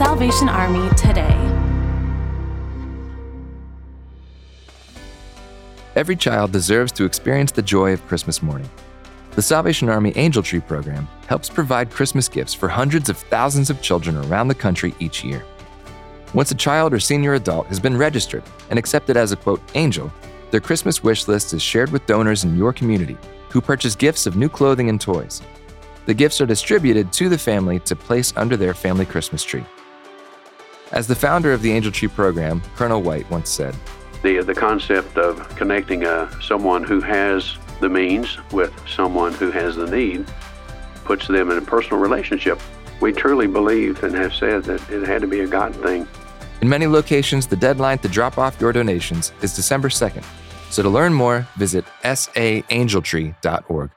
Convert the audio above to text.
Salvation Army today. Every child deserves to experience the joy of Christmas morning. The Salvation Army Angel Tree program helps provide Christmas gifts for hundreds of thousands of children around the country each year. Once a child or senior adult has been registered and accepted as a quote angel, their Christmas wish list is shared with donors in your community who purchase gifts of new clothing and toys. The gifts are distributed to the family to place under their family Christmas tree. As the founder of the Angel Tree program, Colonel White once said, the, the concept of connecting uh, someone who has the means with someone who has the need puts them in a personal relationship. We truly believe and have said that it had to be a God thing. In many locations, the deadline to drop off your donations is December 2nd. So to learn more, visit saangeltree.org.